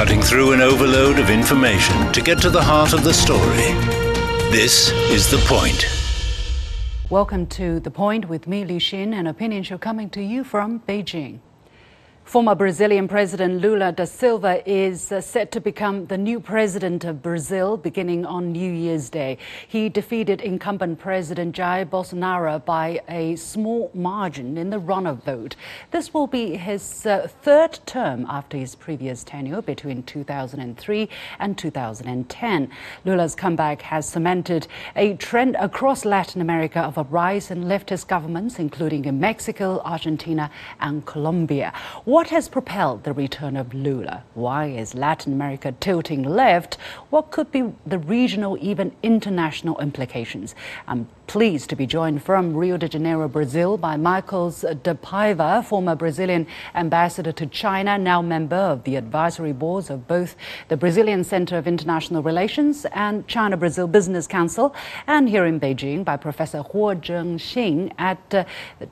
cutting through an overload of information to get to the heart of the story. This is The Point. Welcome to The Point with me, Liu Xin, an opinion show coming to you from Beijing. Former Brazilian President Lula da Silva is uh, set to become the new president of Brazil beginning on New Year's Day. He defeated incumbent President Jair Bolsonaro by a small margin in the runoff vote. This will be his uh, third term after his previous tenure between 2003 and 2010. Lula's comeback has cemented a trend across Latin America of a rise in leftist governments, including in Mexico, Argentina, and Colombia. What has propelled the return of Lula? Why is Latin America tilting left? What could be the regional, even international implications? I'm pleased to be joined from Rio de Janeiro, Brazil, by Marcos de Paiva, former Brazilian ambassador to China, now member of the advisory boards of both the Brazilian Center of International Relations and China Brazil Business Council, and here in Beijing by Professor Huo Zhengxin at uh,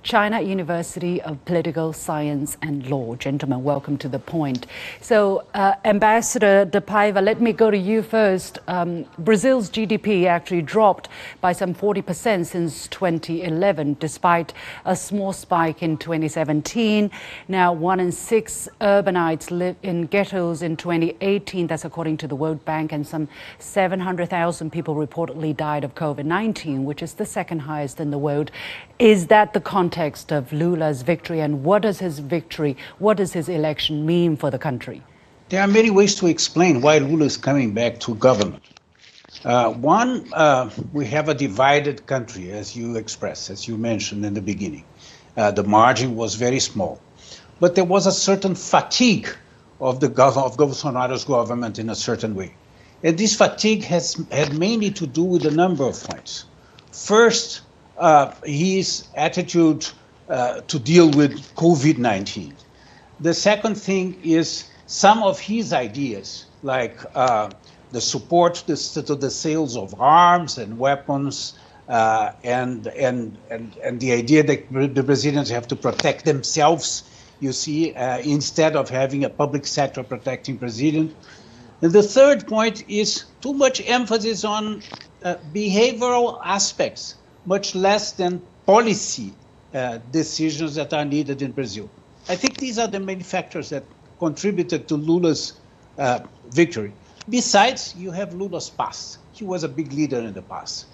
China University of Political Science and Law. Gentlemen, welcome to the point. So, uh, Ambassador De Paiva, let me go to you first. Um, Brazil's GDP actually dropped by some 40% since 2011, despite a small spike in 2017. Now, one in six urbanites live in ghettos in 2018. That's according to the World Bank, and some 700,000 people reportedly died of COVID 19, which is the second highest in the world. Is that the context of Lula's victory, and what does his victory, what does his election mean for the country? There are many ways to explain why Lula is coming back to government. Uh, one, uh, we have a divided country, as you expressed, as you mentioned in the beginning. Uh, the margin was very small. But there was a certain fatigue of the gov- of Bolsonaro's government in a certain way. And this fatigue has had mainly to do with a number of points. First, uh, his attitude uh, to deal with COVID 19. The second thing is some of his ideas, like uh, the support to the, to the, sales of arms and weapons, uh, and, and, and, and the idea that the Brazilians have to protect themselves, you see, uh, instead of having a public sector protecting Brazilians. And the third point is too much emphasis on uh, behavioral aspects, much less than policy uh, decisions that are needed in Brazil. I think these are the main factors that contributed to Lula's uh, victory. Besides, you have Lula's past. He was a big leader in the past.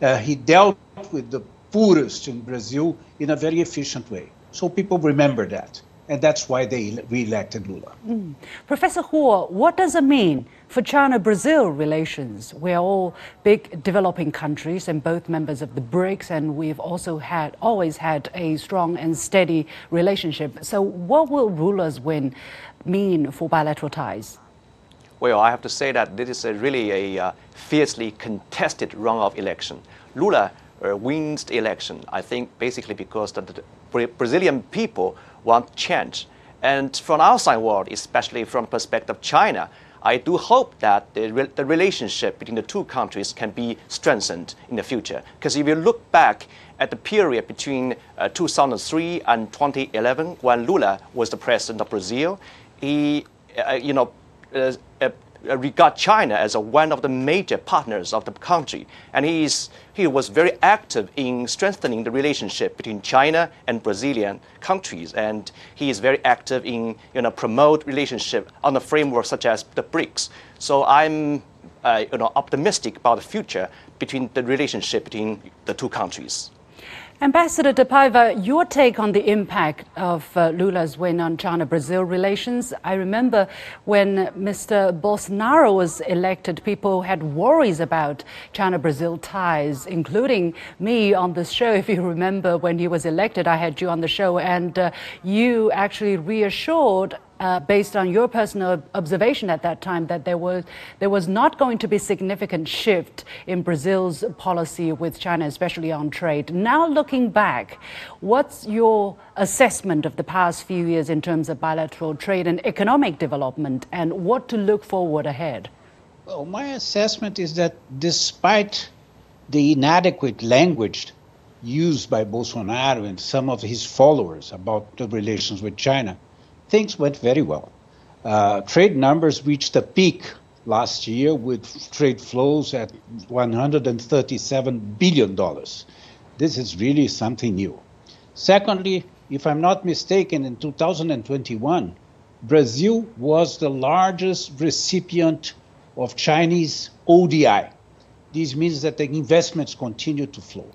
Uh, he dealt with the poorest in Brazil in a very efficient way. So people remember that and that's why they re-elected Lula. Mm. Professor Huo, what does it mean for China-Brazil relations? We're all big developing countries and both members of the BRICS, and we've also had always had a strong and steady relationship. So, what will Lula's win mean for bilateral ties? Well, I have to say that this is a really a uh, fiercely contested runoff election. Lula uh, wins the election, I think, basically because the, the Brazilian people want change. And from outside world, especially from perspective of China, I do hope that the, re the relationship between the two countries can be strengthened in the future. Because if you look back at the period between uh, 2003 and 2011, when Lula was the president of Brazil, he, uh, you know, uh, uh regard China as a, one of the major partners of the country. And he, is, he was very active in strengthening the relationship between China and Brazilian countries. And he is very active in you know, promote relationship on the framework such as the BRICS. So I'm uh, you know, optimistic about the future between the relationship between the two countries. Ambassador De Paiva, your take on the impact of uh, Lula's win on China Brazil relations. I remember when Mr. Bolsonaro was elected, people had worries about China Brazil ties, including me on this show. If you remember, when he was elected, I had you on the show, and uh, you actually reassured uh, based on your personal observation at that time, that there was there was not going to be significant shift in Brazil's policy with China, especially on trade. Now, looking back, what's your assessment of the past few years in terms of bilateral trade and economic development, and what to look forward ahead? Well, my assessment is that despite the inadequate language used by Bolsonaro and some of his followers about the relations with China, things went very well. Uh, trade numbers reached a peak last year with trade flows at $137 billion. This is really something new. Secondly, if I'm not mistaken, in 2021, Brazil was the largest recipient of Chinese ODI. This means that the investments continue to flow.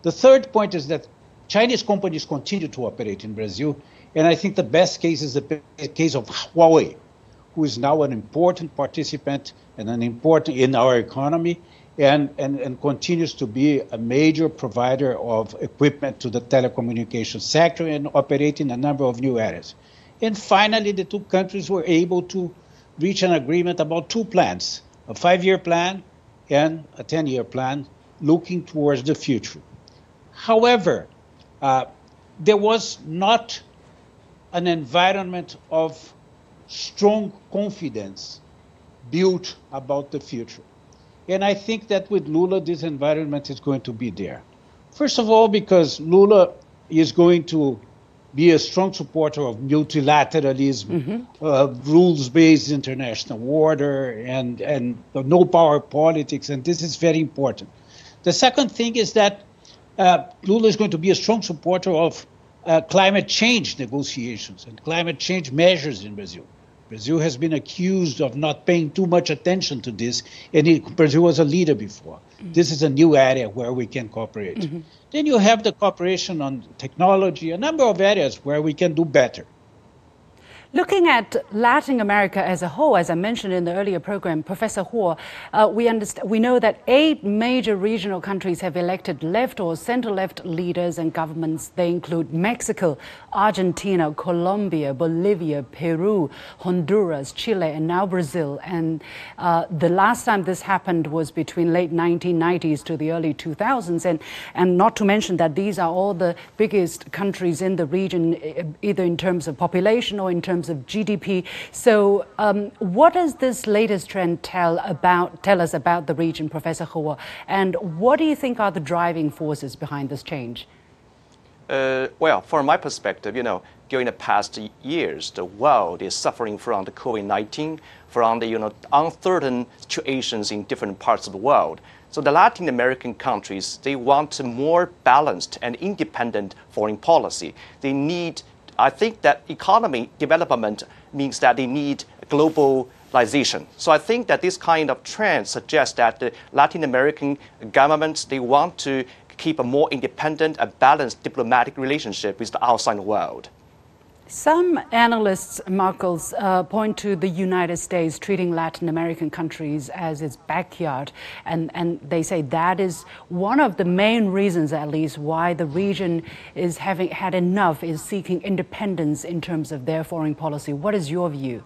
The third point is that Chinese companies continue to operate in Brazil, and I think the best case is the case of Huawei, who is now an important participant and an important in our economy and, and, and continues to be a major provider of equipment to the telecommunications sector and operating a number of new areas. And finally, the two countries were able to reach an agreement about two plans a five year plan and a 10 year plan looking towards the future. However, uh, there was not an environment of strong confidence built about the future. And I think that with Lula, this environment is going to be there. First of all, because Lula is going to be a strong supporter of multilateralism, mm-hmm. uh, rules-based international order, and and no power politics, and this is very important. The second thing is that uh, Lula is going to be a strong supporter of uh, climate change negotiations and climate change measures in Brazil. Brazil has been accused of not paying too much attention to this, and it, Brazil was a leader before. Mm-hmm. This is a new area where we can cooperate. Mm-hmm. Then you have the cooperation on technology, a number of areas where we can do better. Looking at Latin America as a whole, as I mentioned in the earlier program, Professor Huo, uh, we, we know that eight major regional countries have elected left or center left leaders and governments. They include Mexico, Argentina, Colombia, Bolivia, Peru, Honduras, Chile, and now Brazil. And uh, the last time this happened was between late 1990s to the early 2000s. And, and not to mention that these are all the biggest countries in the region, either in terms of population or in terms terms of GDP. So, um, what does this latest trend tell about tell us about the region, Professor Huo? And what do you think are the driving forces behind this change? Uh, well, from my perspective, you know, during the past years, the world is suffering from the COVID-19, from the you know uncertain situations in different parts of the world. So the Latin American countries, they want a more balanced and independent foreign policy. They need I think that economy development means that they need globalization. So I think that this kind of trend suggests that the Latin American governments they want to keep a more independent and balanced diplomatic relationship with the outside world. Some analysts, Marcos, uh, point to the United States treating Latin American countries as its backyard, and, and they say that is one of the main reasons, at least, why the region is having had enough, is seeking independence in terms of their foreign policy. What is your view?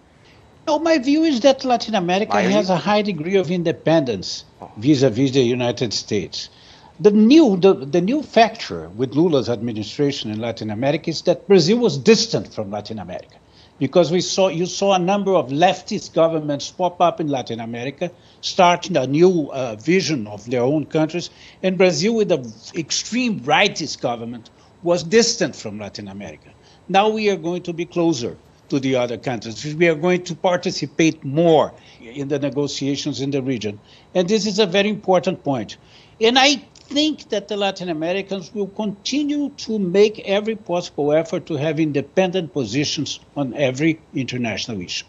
No, my view is that Latin America has a high degree of independence vis-a-vis the United States. The new, the, the new factor with Lula's administration in Latin America is that Brazil was distant from Latin America because we saw you saw a number of leftist governments pop up in Latin America, starting a new uh, vision of their own countries, and Brazil, with an extreme rightist government, was distant from Latin America. Now we are going to be closer to the other countries. We are going to participate more in the negotiations in the region, and this is a very important point. And I think that the Latin Americans will continue to make every possible effort to have independent positions on every international issue.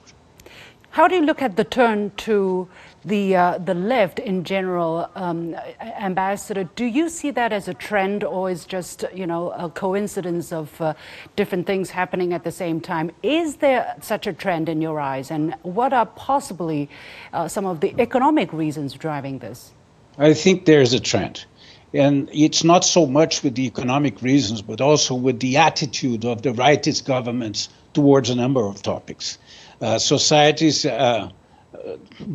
How do you look at the turn to the uh, the left in general, um, Ambassador? Do you see that as a trend, or is just you know a coincidence of uh, different things happening at the same time? Is there such a trend in your eyes, and what are possibly uh, some of the economic reasons driving this? I think there's a trend. And it's not so much with the economic reasons, but also with the attitude of the rightist governments towards a number of topics. Uh, societies uh,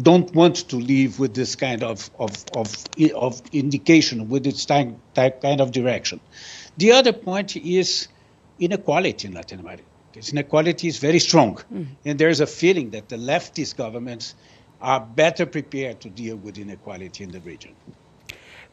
don't want to live with this kind of, of, of, of indication, with this type, type kind of direction. The other point is inequality in Latin America. This inequality is very strong, mm. and there's a feeling that the leftist governments are better prepared to deal with inequality in the region.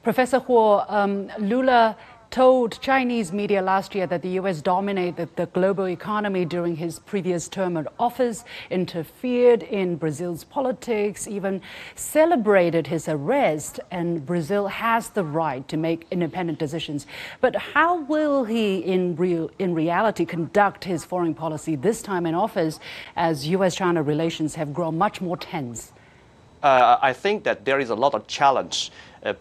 Professor Huo, um, Lula told Chinese media last year that the U.S. dominated the global economy during his previous term in office, interfered in Brazil's politics, even celebrated his arrest, and Brazil has the right to make independent decisions. But how will he, in, real, in reality, conduct his foreign policy this time in office as U.S. China relations have grown much more tense? Uh, I think that there is a lot of challenge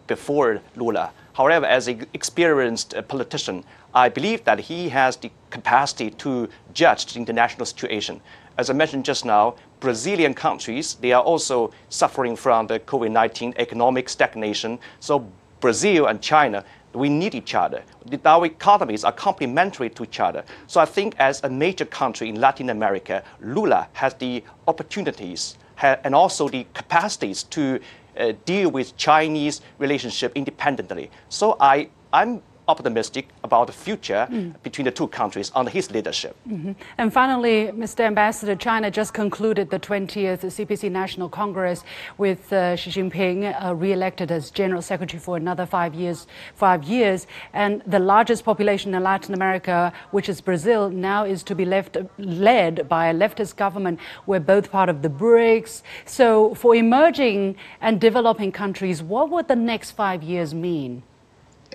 before Lula. However, as an experienced uh, politician, I believe that he has the capacity to judge the international situation. As I mentioned just now, Brazilian countries, they are also suffering from the COVID-19 economic stagnation. So Brazil and China, we need each other. Our economies are complementary to each other. So I think as a major country in Latin America, Lula has the opportunities and also the capacities to uh, Uh, deal with Chinese relationship independently. So I, I'm optimistic about the future mm. between the two countries under his leadership. Mm-hmm. And finally, Mr. Ambassador, China just concluded the 20th CPC National Congress with uh, Xi Jinping uh, re-elected as General Secretary for another five years. Five years, and the largest population in Latin America, which is Brazil, now is to be left, led by a leftist government. We're both part of the BRICS. So, for emerging and developing countries, what would the next five years mean?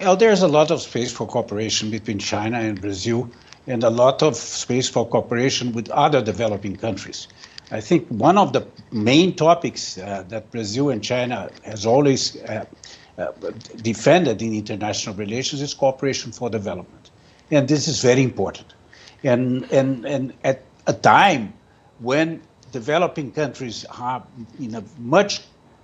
Well, there's a lot of space for cooperation between China and Brazil, and a lot of space for cooperation with other developing countries. I think one of the main topics uh, that Brazil and China has always uh, uh, defended in international relations is cooperation for development, and this is very important. And and and at a time when developing countries are in a much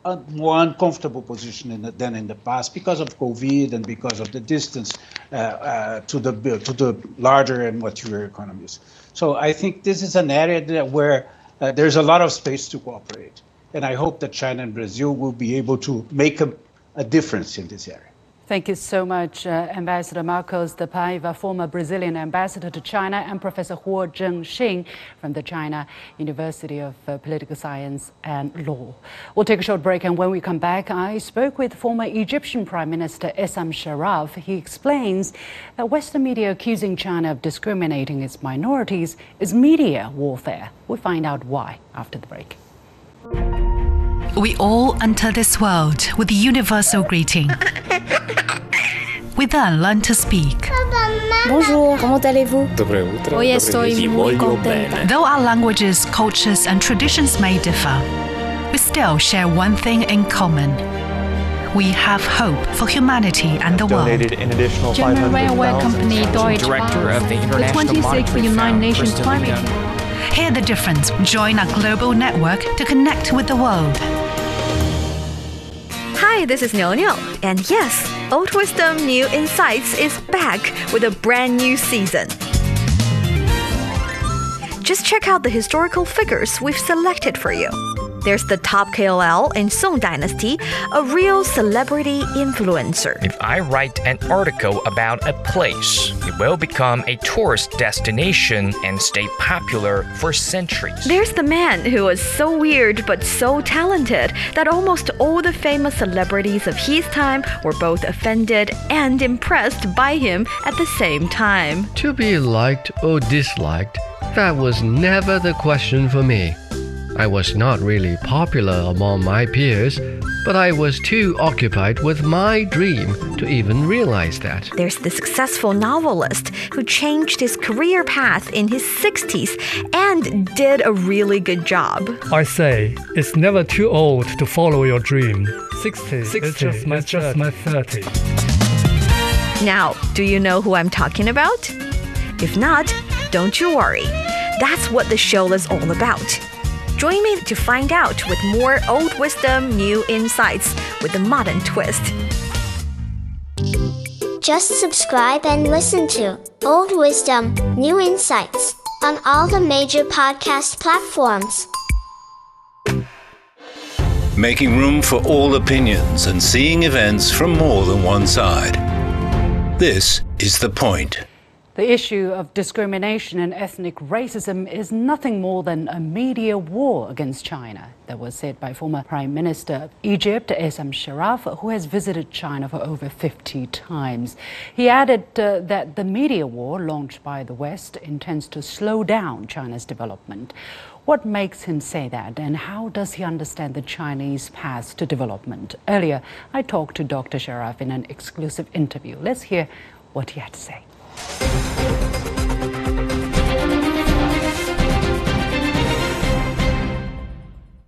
a more uncomfortable position in the, than in the past because of COVID and because of the distance uh, uh, to the to the larger and mature economies. So I think this is an area where uh, there's a lot of space to cooperate, and I hope that China and Brazil will be able to make a, a difference in this area. Thank you so much, uh, Ambassador Marcos de Paiva, former Brazilian ambassador to China, and Professor Huo Zhengxin from the China University of uh, Political Science and Law. We'll take a short break, and when we come back, I spoke with former Egyptian Prime Minister Essam Sharaf. He explains that Western media accusing China of discriminating its minorities is media warfare. We'll find out why after the break. We all enter this world with a universal greeting. We then learn to speak. Bonjour, comment allez-vous? Hoy estoy muy contenta. Though our languages, cultures, and traditions may differ, we still share one thing in common. We have hope for humanity and the world. An German railway company Deutsche Director of the International the 26th United Nations Climate Hear the difference. Join our global network to connect with the world. Hi, this is Niu Niu, and yes, Old Wisdom New Insights is back with a brand new season. Just check out the historical figures we've selected for you. There's the top KOL in Song Dynasty, a real celebrity influencer. If I write an article about a place, it will become a tourist destination and stay popular for centuries. There's the man who was so weird but so talented that almost all the famous celebrities of his time were both offended and impressed by him at the same time. To be liked or disliked, that was never the question for me. I was not really popular among my peers, but I was too occupied with my dream to even realize that. There's the successful novelist who changed his career path in his 60s and did a really good job. I say, it's never too old to follow your dream. 60, 60 is just my, just my 30. Now, do you know who I'm talking about? If not, don't you worry. That's what the show is all about. Join me to find out with more old wisdom, new insights with a modern twist. Just subscribe and listen to Old Wisdom, New Insights on all the major podcast platforms. Making room for all opinions and seeing events from more than one side. This is The Point. The issue of discrimination and ethnic racism is nothing more than a media war against China. That was said by former Prime Minister of Egypt, Essam Sharaf, who has visited China for over 50 times. He added uh, that the media war launched by the West intends to slow down China's development. What makes him say that, and how does he understand the Chinese path to development? Earlier, I talked to Dr. Sharaf in an exclusive interview. Let's hear what he had to say.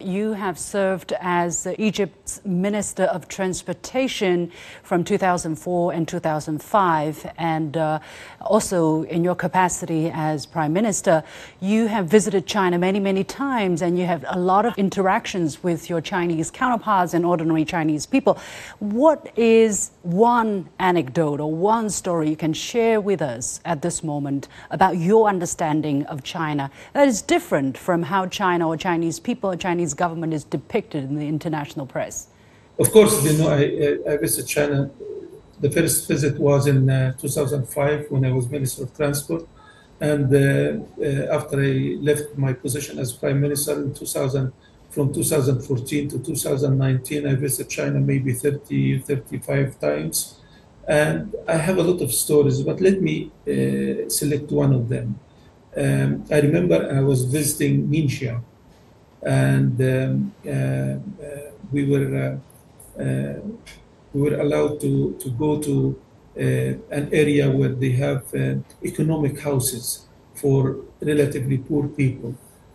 You have served as Egypt's Minister of Transportation from 2004 and 2005, and uh, also in your capacity as Prime Minister, you have visited China many, many times, and you have a lot of interactions with your Chinese counterparts and ordinary Chinese people. What is one anecdote or one story you can share with us at this moment about your understanding of China that is different from how China or Chinese people or Chinese government is depicted in the international press? Of course, you know, I, I visited China. The first visit was in uh, 2005 when I was Minister of Transport. And uh, uh, after I left my position as Prime Minister in 2000, from 2014 to 2019, I visited China maybe 30, 35 times. And I have a lot of stories, but let me uh, select one of them. Um, I remember I was visiting Ningxia, and um, uh, uh, we were we were allowed to, to go to uh, an area where they have economic houses for relatively poor people,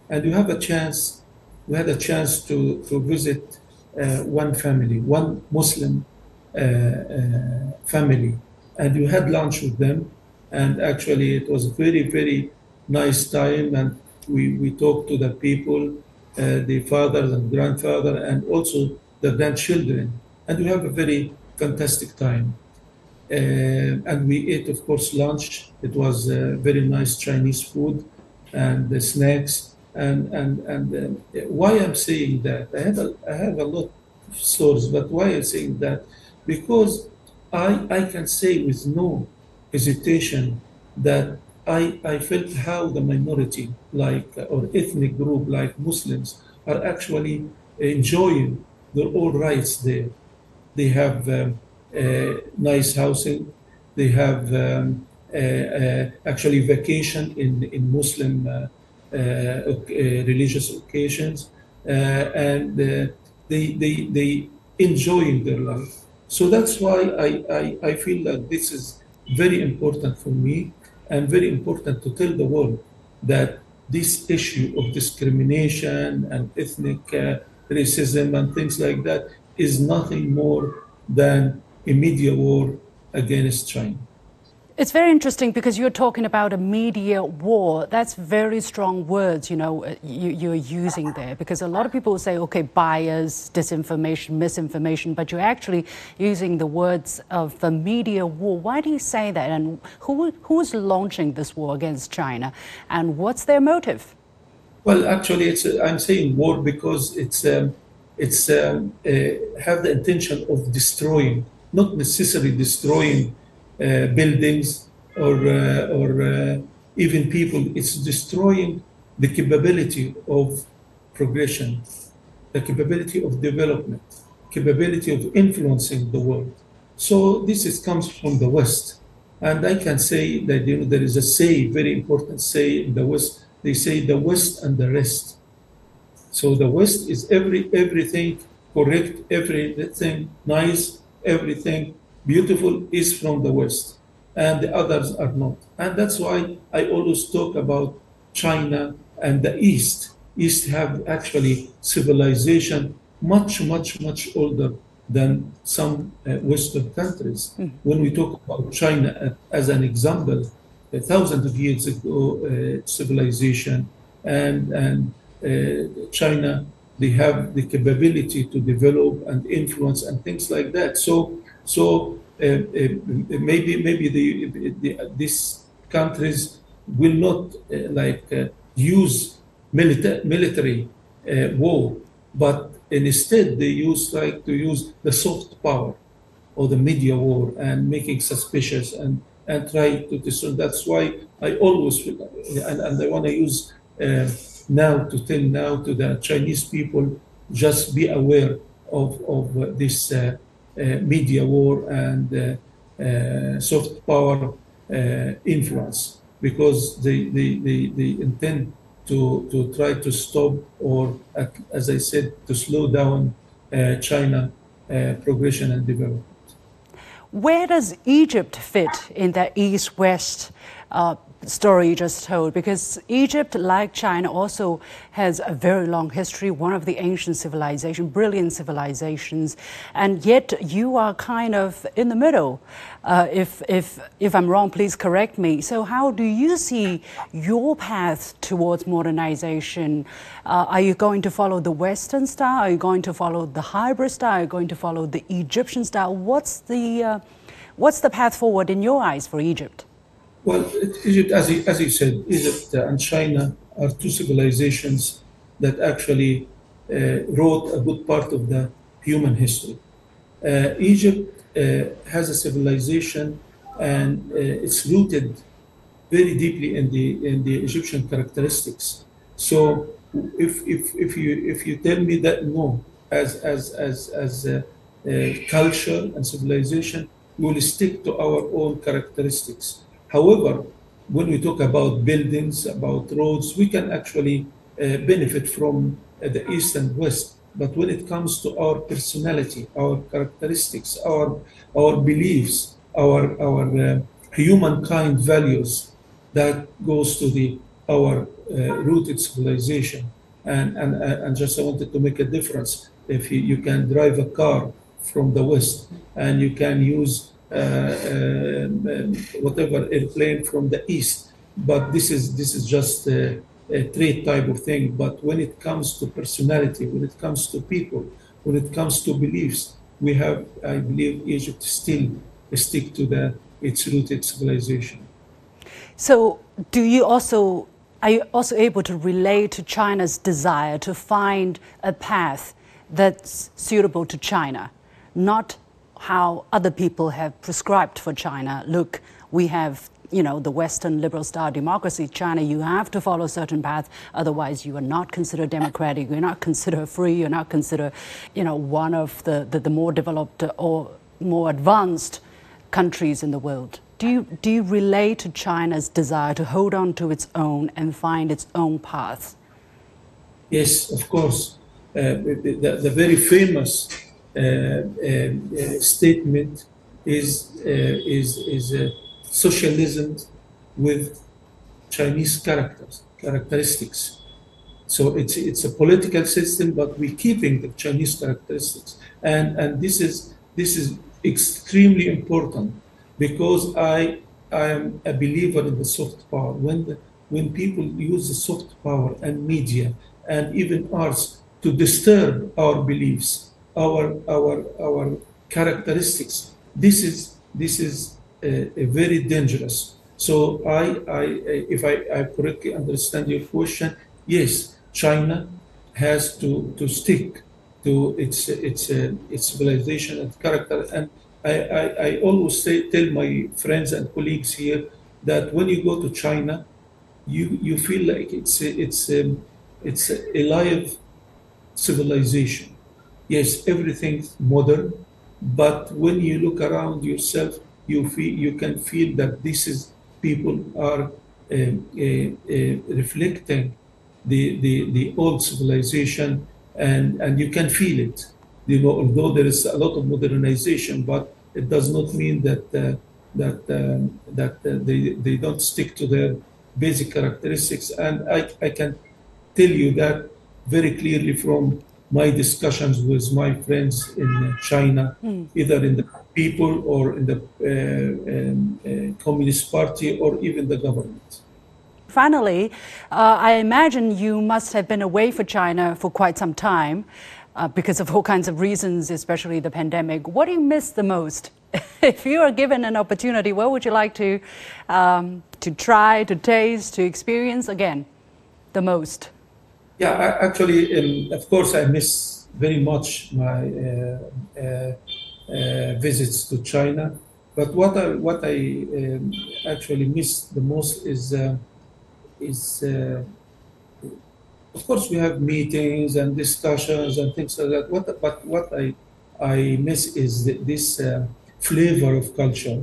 and you have a chance we had a chance to, to visit uh, one family, one Muslim uh, uh, family, and we had lunch with them. And actually, it was a very, very nice time. And we, we talked to the people, uh, the fathers and grandfather, and also the grandchildren. And we have a very fantastic time. Uh, and we ate, of course, lunch. It was uh, very nice Chinese food and the snacks and and and uh, why I'm saying that I have a, I have a lot of stories, but why I'm saying that because I I can say with no hesitation that I I felt how the minority like uh, or ethnic group like Muslims are actually enjoying their all rights there. They have um, uh, nice housing. They have um, uh, uh, actually vacation in in Muslim uh, uh, uh, religious occasions, and they, they, they enjoying their life. So that's why I, I, I feel that this is very important for me and very important to tell the world that this issue of discrimination and ethnic racism and things like that is nothing more than a media war against China. It's very interesting because you're talking about a media war. That's very strong words, you know, uh, you, are using there because a lot of people say, okay, bias, disinformation, misinformation, but you're actually using the words of the media war. Why do you say that? And who, who's launching this war against China? And what's their motive? Well, actually, it's, uh, I'm saying war because it's, um, it's um, uh, have the intention of destroying, not necessarily destroying uh, buildings or, uh, or uh, even people. It's destroying the capability of progression, the capability of development, capability of influencing the world. So this is, comes from the West. And I can say that you know, there is a say, very important say in the West. They say the West and the rest. So the West is every everything correct, everything nice, everything beautiful is from the West, and the others are not. And that's why I always talk about China and the East. East have actually civilization much, much, much older than some uh, Western countries. Mm. When we talk about China uh, as an example, a thousand of years ago, uh, civilization and and uh, China, they have the capability to develop and influence and things like that. So so uh, uh, maybe maybe the, the, these countries will not uh, like use milita- military war, but instead they use like to use the soft power or the media war and making suspicious and and try to discern. That's why I always feel, and, and I want to use uh, now to tell now to the Chinese people, just be aware of, of uh, this uh, uh media war and uh, soft power influence because they, they, they, they intend to, to try to stop or, as I said, to slow down China progression and development. Where does Egypt fit in that East West uh, story you just told? Because Egypt, like China, also has a very long history, one of the ancient civilizations, brilliant civilizations, and yet you are kind of in the middle. Uh, if, if, if I'm wrong, please correct me. So, how do you see your path towards modernization? Uh, are you going to follow the Western style? Are you going to follow the hybrid style? Are you going to follow the Egyptian style? What's the, uh, what's the path forward in your eyes for Egypt? Well, Egypt, as you, as you said, Egypt and China are two civilizations that actually uh, wrote a good part of the human history. Uh, Egypt uh, has a civilization and uh, it's rooted very deeply in the in the Egyptian characteristics. So if, if, if you if you tell me that no, as as as as culture and civilization, we will stick to our own characteristics However, when we talk about buildings, about roads, we can actually uh, benefit from uh, the East and West. But when it comes to our personality, our characteristics, our our beliefs, our our uh, humankind values, that goes to the our uh, rooted civilization. And and uh, and just I wanted to make a difference. If you, you can drive a car from the West and you can use Uh, uh, whatever airplane from the east. But this is this is just a, a trade type of thing. But when it comes to personality, when it comes to people, when it comes to beliefs, we have, I believe, Egypt still stick to the its rooted civilization. So, do you also are you also able to relate to China's desire to find a path that's suitable to China, not how other people have prescribed for China. Look, we have you know the Western liberal style democracy, China. You have to follow a certain path, otherwise you are not considered democratic. You're not considered free. You're not considered, you know, one of the, the, the more developed or more advanced countries in the world. Do you, do you relate to China's desire to hold on to its own and find its own path? Yes, of course. Uh, the, the, very famous Uh, uh, uh, statement is uh, is is socialism with Chinese characters characteristics. So it's it's a political system, but we're keeping the Chinese characteristics, and and this is this is extremely important because I I am a believer in the soft power. When the, when people use the soft power and media and even arts to disturb our beliefs, our our our characteristics. This is this is a, a very dangerous. So I, I if I, I correctly understand your question, yes, China has to to stick to its its its civilization and character. And I, I, I always say tell my friends and colleagues here that when you go to China, you you feel like it's it's um, it's a live civilization yes, everything's modern, but when you look around yourself, you feel you can feel that this is people are uh, reflecting the, the the old civilization, and and you can feel it. You know, although there is a lot of modernization, but it does not mean that that um, that uh, they they don't stick to their basic characteristics. And I I can tell you that very clearly from my discussions with my friends in China, mm. either in the people or in the uh, um, uh, Communist Party or even the government. Finally, uh, I imagine you must have been away from China for quite some time uh, because of all kinds of reasons, especially the pandemic. What do you miss the most? if you are given an opportunity, what would you like to, um, to try, to taste, to experience again the most? Yeah, actually, um, of course, I miss very much my uh, uh, uh, visits to China. but what I what I um, actually miss the most is uh, is uh, of course we have meetings and discussions and things like that. What but what I I miss is this uh, flavor of culture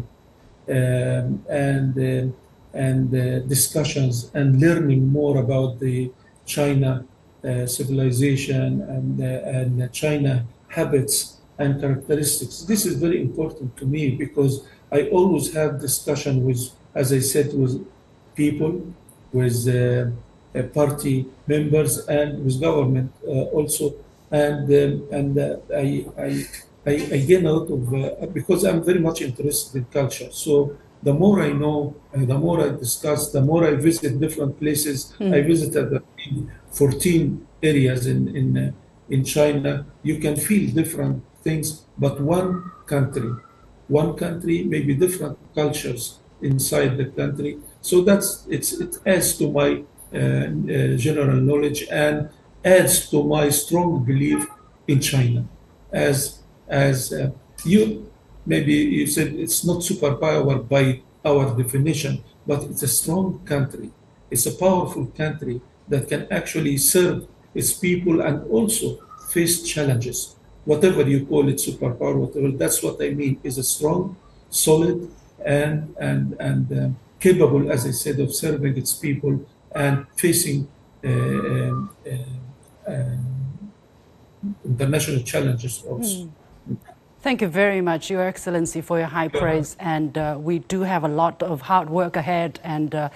um, and and discussions and learning more about the China uh, civilization and and China habits and characteristics. This is very important to me because I always have discussion with, as I said, with people, with uh, uh, party members, and with government uh, also. And um, and uh, I, I, I gain out of uh, because I'm very much interested in culture. So the more I know, uh, the more I discuss, the more I visit different places. Mm. I visited 14 areas in in in China. You can feel different things, but one country, one country, maybe different cultures inside the country. So that's it's it adds to my uh, uh, general knowledge and adds to my strong belief in China, as as uh, you maybe you said it's not superpower by our definition, but it's a strong country. It's a powerful country that can actually serve its people and also face challenges whatever you call it, superpower, whatever. That's what I mean. Is a strong, solid, and and and um, capable, as I said, of serving its people and facing uh, um, uh, uh, international challenges also. Mm. Thank you very much, Your Excellency, for your high praise. And uh, we do have a lot of hard work ahead and uh,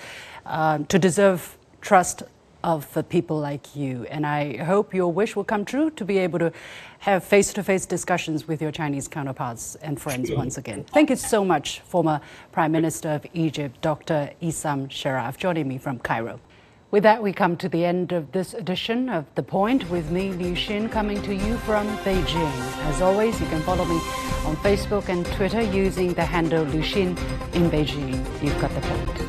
uh, to deserve trust of the people like you. And I hope your wish will come true to be able to have face to face discussions with your Chinese counterparts and friends once again. Thank you so much, former Prime Minister of Egypt, Dr. Essam Sharaf, joining me from Cairo. With that, we come to the end of this edition of The Point with me, Liu Xin, coming to you from Beijing. As always, you can follow me on Facebook and Twitter using the handle Liu Xin in Beijing. You've got the point.